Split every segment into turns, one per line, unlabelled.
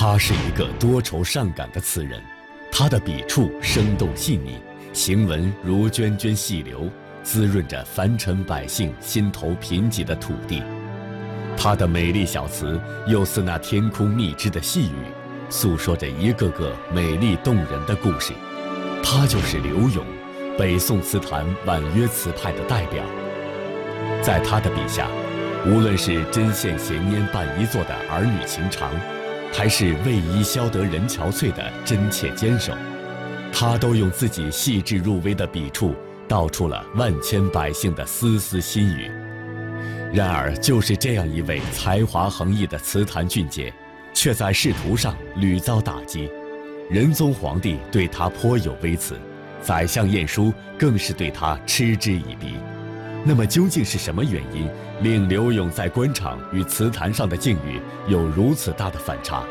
他是一个多愁善感的词人，他的笔触生动细腻，行文如涓涓细流，滋润着凡尘百姓心头贫瘠的土地。他的美丽小词又似那天空蜜汁的细雨，诉说着一个个美丽动人的故事。他就是柳永，北宋词坛婉约词派的代表。在他的笔下，无论是针线闲拈伴一作的儿女情长，还是为伊消得人憔悴的真切坚守，他都用自己细致入微的笔触，道出了万千百姓的丝丝心语。然而，就是这样一位才华横溢的词坛俊杰，却在仕途上屡遭打击。仁宗皇帝对他颇有微词，宰相晏殊更是对他嗤之以鼻。那么，究竟是什么原因令柳永在官场与词坛上的境遇有如此大的反差？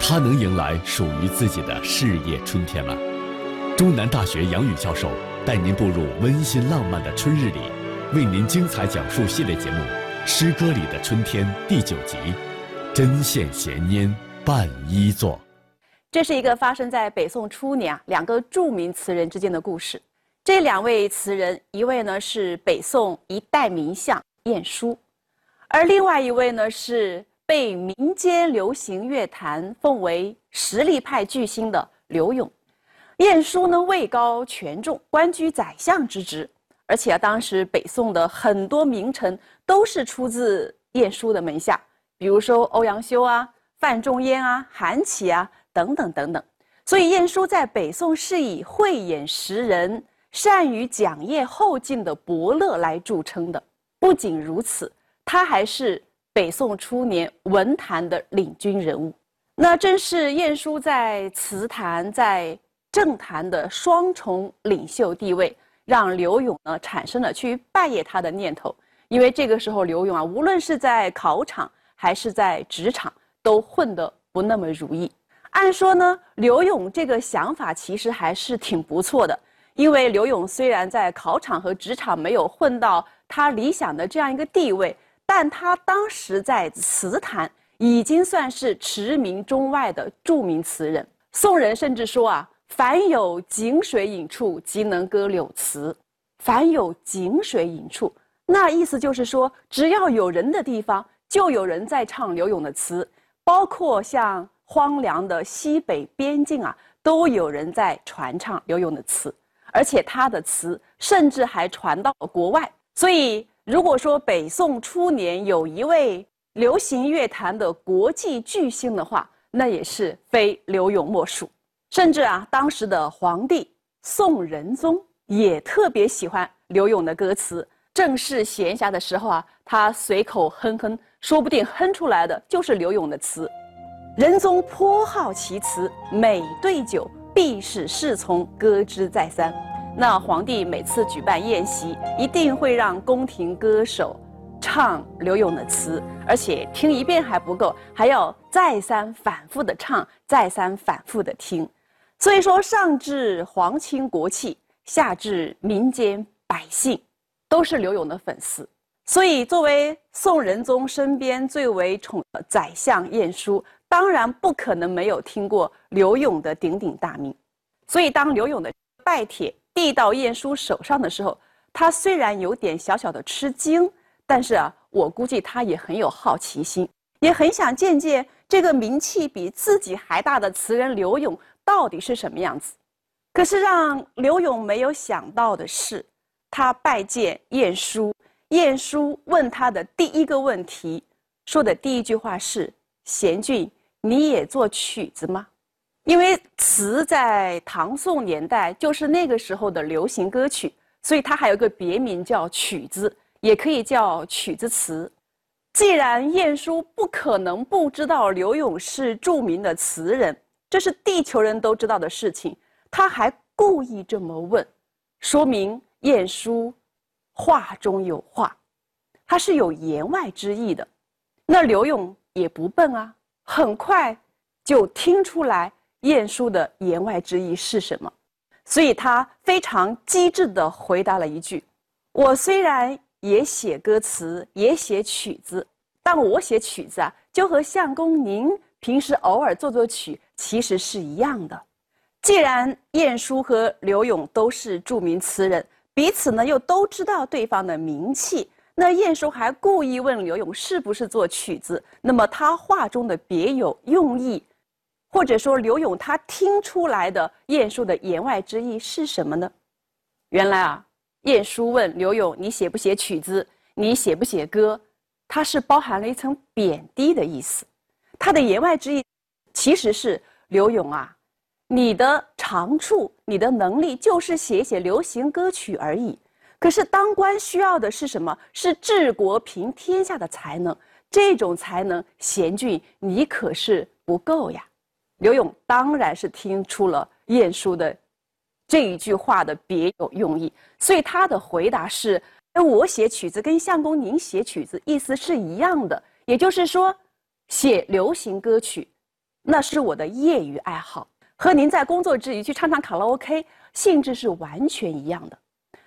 他能迎来属于自己的事业春天吗？中南大学杨宇教授带您步入温馨浪漫的春日里，为您精彩讲述系列节目《诗歌里的春天》第九集《针线闲拈伴衣作》。
这是一个发生在北宋初年啊两个著名词人之间的故事。这两位词人，一位呢是北宋一代名相晏殊，而另外一位呢是被民间流行乐坛奉为实力派巨星的柳永。晏殊呢位高权重，官居宰相之职，而且啊当时北宋的很多名臣都是出自晏殊的门下，比如说欧阳修啊、范仲淹啊、韩琦啊。等等等等，所以晏殊在北宋是以慧眼识人、善于讲业后进的伯乐来著称的。不仅如此，他还是北宋初年文坛的领军人物。那正是晏殊在词坛、在政坛的双重领袖地位，让柳永呢产生了去拜谒他的念头。因为这个时候，柳永啊，无论是在考场还是在职场，都混得不那么如意。按说呢，刘勇这个想法其实还是挺不错的，因为刘勇虽然在考场和职场没有混到他理想的这样一个地位，但他当时在词坛已经算是驰名中外的著名词人。宋人甚至说啊，凡有井水饮处，即能歌柳词。凡有井水饮处，那意思就是说，只要有人的地方，就有人在唱刘勇的词，包括像。荒凉的西北边境啊，都有人在传唱刘永的词，而且他的词甚至还传到了国外。所以，如果说北宋初年有一位流行乐坛的国际巨星的话，那也是非刘永莫属。甚至啊，当时的皇帝宋仁宗也特别喜欢刘永的歌词。正是闲暇的时候啊，他随口哼哼，说不定哼出来的就是刘永的词。仁宗颇好其词，每对酒必使侍从歌之再三。那皇帝每次举办宴席，一定会让宫廷歌手唱刘永的词，而且听一遍还不够，还要再三反复的唱，再三反复的听。所以说，上至皇亲国戚，下至民间百姓，都是刘永的粉丝。所以，作为宋仁宗身边最为宠的宰相晏殊。当然不可能没有听过刘永的鼎鼎大名，所以当刘永的拜帖递到晏殊手上的时候，他虽然有点小小的吃惊，但是啊，我估计他也很有好奇心，也很想见见这个名气比自己还大的词人刘永到底是什么样子。可是让刘永没有想到的是，他拜见晏殊，晏殊问他的第一个问题，说的第一句话是：“贤俊。”你也做曲子吗？因为词在唐宋年代就是那个时候的流行歌曲，所以它还有个别名叫曲子，也可以叫曲子词。既然晏殊不可能不知道刘永是著名的词人，这是地球人都知道的事情，他还故意这么问，说明晏殊话中有话，他是有言外之意的。那刘永也不笨啊。很快就听出来晏殊的言外之意是什么，所以他非常机智地回答了一句：“我虽然也写歌词，也写曲子，但我写曲子啊，就和相公您平时偶尔作作曲，其实是一样的。既然晏殊和刘永都是著名词人，彼此呢又都知道对方的名气，那晏殊还故意问刘永是不是做曲子，那么他话中的别有用意，或者说刘永他听出来的晏殊的言外之意是什么呢？原来啊，晏殊问刘永：“你写不写曲子？你写不写歌？”它是包含了一层贬低的意思。他的言外之意，其实是刘永啊。你的长处，你的能力就是写一写流行歌曲而已。可是当官需要的是什么？是治国平天下的才能。这种才能，贤俊你可是不够呀。刘勇当然是听出了晏殊的这一句话的别有用意，所以他的回答是：我写曲子跟相公您写曲子意思是一样的，也就是说，写流行歌曲，那是我的业余爱好。和您在工作之余去唱唱卡拉 OK 性质是完全一样的。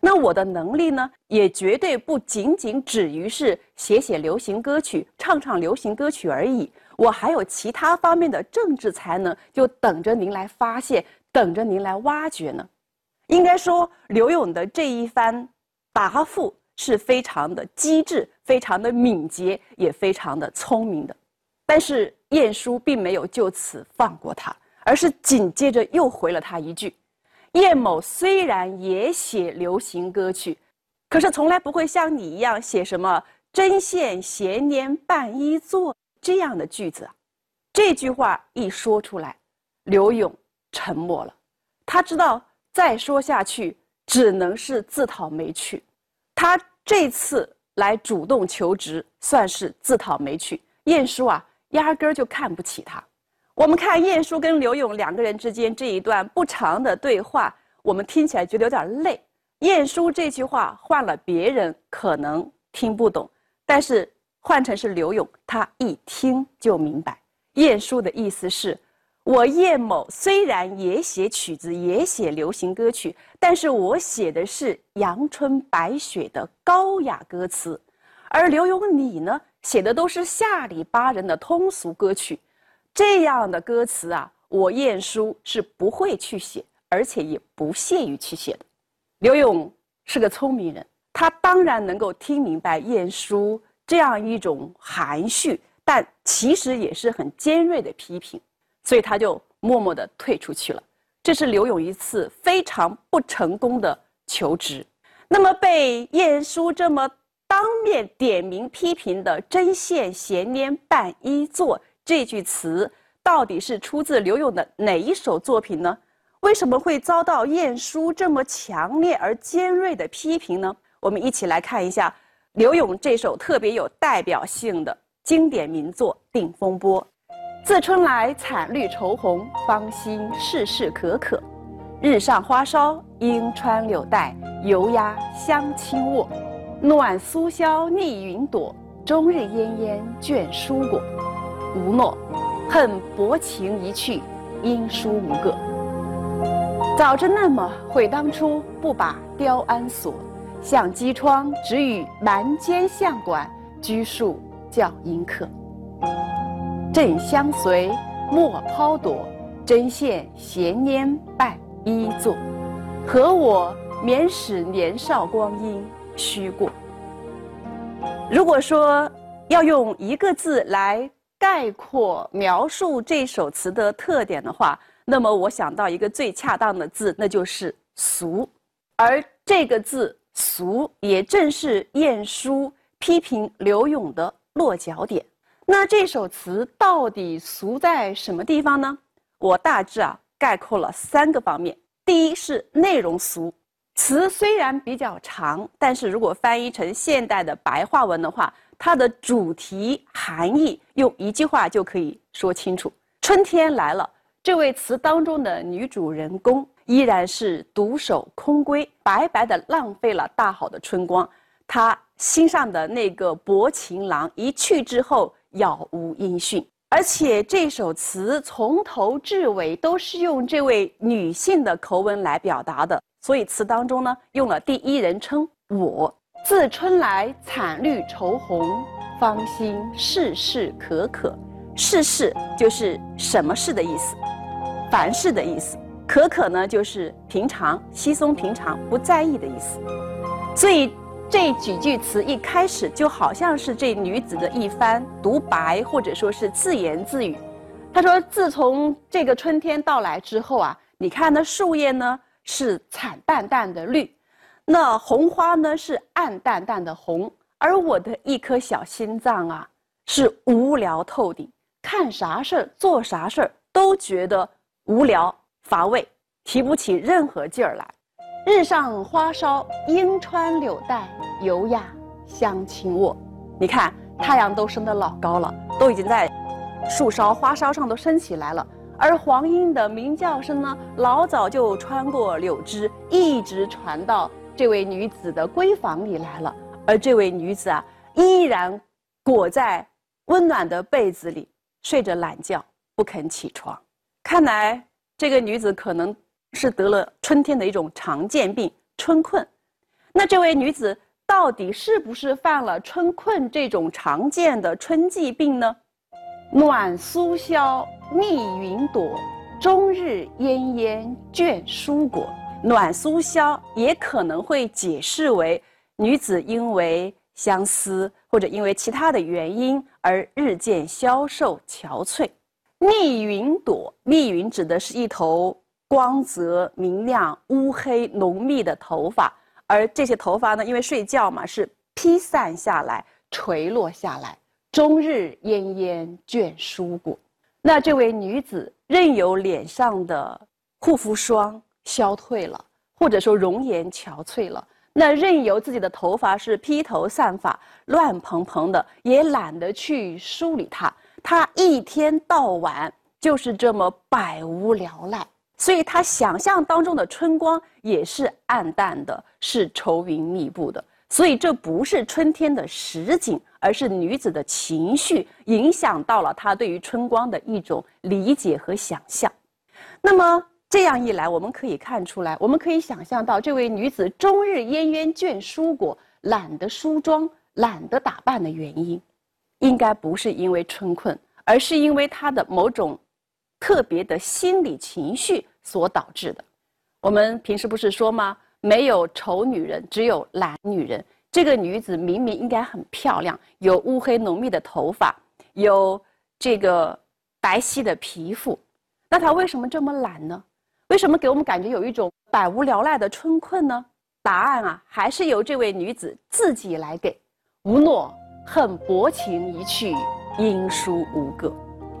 那我的能力呢，也绝对不仅仅止于是写写流行歌曲、唱唱流行歌曲而已。我还有其他方面的政治才能，就等着您来发现，等着您来挖掘呢。应该说，刘勇的这一番答复是非常的机智、非常的敏捷，也非常的聪明的。但是晏殊并没有就此放过他。而是紧接着又回了他一句：“晏某虽然也写流行歌曲，可是从来不会像你一样写什么‘针线闲年伴衣坐’这样的句子。”这句话一说出来，刘勇沉默了。他知道再说下去只能是自讨没趣。他这次来主动求职，算是自讨没趣。晏殊啊，压根儿就看不起他。我们看晏殊跟刘勇两个人之间这一段不长的对话，我们听起来觉得有点累。晏殊这句话换了别人可能听不懂，但是换成是刘勇，他一听就明白。晏殊的意思是：我晏某虽然也写曲子，也写流行歌曲，但是我写的是阳春白雪的高雅歌词，而刘勇你呢，写的都是下里巴人的通俗歌曲。这样的歌词啊，我晏殊是不会去写，而且也不屑于去写的。刘勇是个聪明人，他当然能够听明白晏殊这样一种含蓄，但其实也是很尖锐的批评，所以他就默默地退出去了。这是刘勇一次非常不成功的求职。那么被晏殊这么当面点名批评的“针线闲拈伴衣作”。这句词到底是出自刘勇的哪一首作品呢？为什么会遭到晏殊这么强烈而尖锐的批评呢？我们一起来看一下刘勇这首特别有代表性的经典名作《定风波》。自春来惨绿愁红，芳心事事可可。日上花梢，莺穿柳带，油鸦香轻卧。暖苏萧逆云朵，终日烟烟倦书果。无诺，恨薄情一去，因书无个。早知那么，悔当初不把雕鞍锁。向机窗，只与蛮间相管，拘束教迎客。正相随，莫抛躲。针线闲拈伴衣作，和我免使年少光阴虚过。如果说要用一个字来。概括描述这首词的特点的话，那么我想到一个最恰当的字，那就是“俗”。而这个字“俗”也正是晏殊批评刘永的落脚点。那这首词到底俗在什么地方呢？我大致啊概括了三个方面。第一是内容俗，词虽然比较长，但是如果翻译成现代的白话文的话。它的主题含义用一句话就可以说清楚：春天来了，这位词当中的女主人公依然是独守空闺，白白的浪费了大好的春光。她心上的那个薄情郎一去之后，杳无音讯。而且这首词从头至尾都是用这位女性的口吻来表达的，所以词当中呢用了第一人称我。自春来惨绿愁红，芳心事事可可。事事就是什么事的意思，凡事的意思。可可呢，就是平常、稀松平常、不在意的意思。所以这几句词一开始就好像是这女子的一番独白，或者说是自言自语。她说：“自从这个春天到来之后啊，你看那树叶呢是惨淡淡的绿，那红花呢是暗淡淡的红，而我的一颗小心脏啊是无聊透顶，看啥事儿、做啥事儿都觉得无聊。”乏味，提不起任何劲儿来。日上花梢，莺穿柳带，游呀香轻卧。你看，太阳都升得老高了，都已经在树梢、花梢上都升起来了。而黄莺的鸣叫声呢，老早就穿过柳枝，一直传到这位女子的闺房里来了。而这位女子啊，依然裹在温暖的被子里睡着懒觉，不肯起床。看来。这个女子可能是得了春天的一种常见病——春困。那这位女子到底是不是犯了春困这种常见的春季病呢？暖苏萧，密云朵，终日奄奄倦蔬果。暖苏萧也可能会解释为女子因为相思或者因为其他的原因而日渐消瘦憔悴。密云朵，密云指的是一头光泽明亮、乌黑浓密的头发，而这些头发呢，因为睡觉嘛，是披散下来、垂落下来，终日奄奄倦蔬果。那这位女子任由脸上的护肤霜消退了，或者说容颜憔悴了，那任由自己的头发是披头散发、乱蓬蓬的，也懒得去梳理它。他一天到晚就是这么百无聊赖，所以他想象当中的春光也是暗淡的，是愁云密布的。所以这不是春天的实景，而是女子的情绪影响到了她对于春光的一种理解和想象。那么这样一来，我们可以看出来，我们可以想象到这位女子终日奄奄倦蔬果，懒得梳妆，懒得打扮的原因。应该不是因为春困，而是因为她的某种特别的心理情绪所导致的。我们平时不是说吗？没有丑女人，只有懒女人。这个女子明明应该很漂亮，有乌黑浓密的头发，有这个白皙的皮肤，那她为什么这么懒呢？为什么给我们感觉有一种百无聊赖的春困呢？答案啊，还是由这位女子自己来给。吴诺。恨薄情一去，音书无个。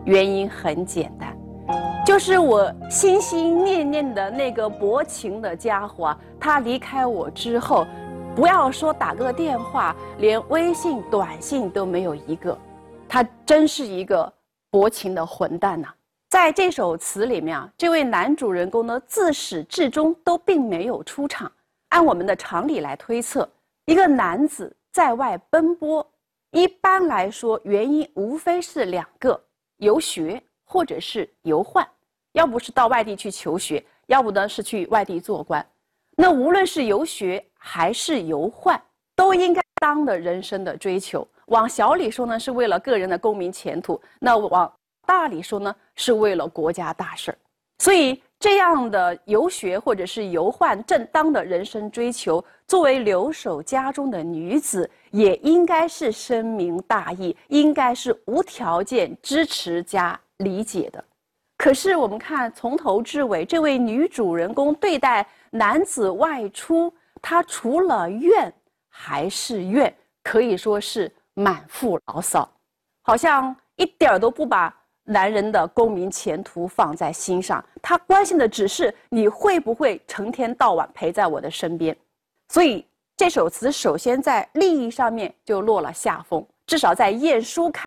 原因很简单，就是我心心念念的那个薄情的家伙啊，他离开我之后，不要说打个电话，连微信、短信都没有一个。他真是一个薄情的混蛋呐！在这首词里面啊，这位男主人公呢，自始至终都并没有出场。按我们的常理来推测，一个男子在外奔波。一般来说，原因无非是两个：游学或者是游宦。要不是到外地去求学，要不呢是去外地做官。那无论是游学还是游宦，都应该当的人生的追求。往小里说呢，是为了个人的功名前途；那往大里说呢，是为了国家大事儿。所以。这样的游学或者是游宦正当的人生追求，作为留守家中的女子，也应该是深明大义，应该是无条件支持加理解的。可是我们看从头至尾，这位女主人公对待男子外出，她除了怨还是怨，可以说是满腹牢骚，好像一点儿都不把。男人的功名前途放在心上，他关心的只是你会不会成天到晚陪在我的身边。所以这首词首先在利益上面就落了下风，至少在晏殊看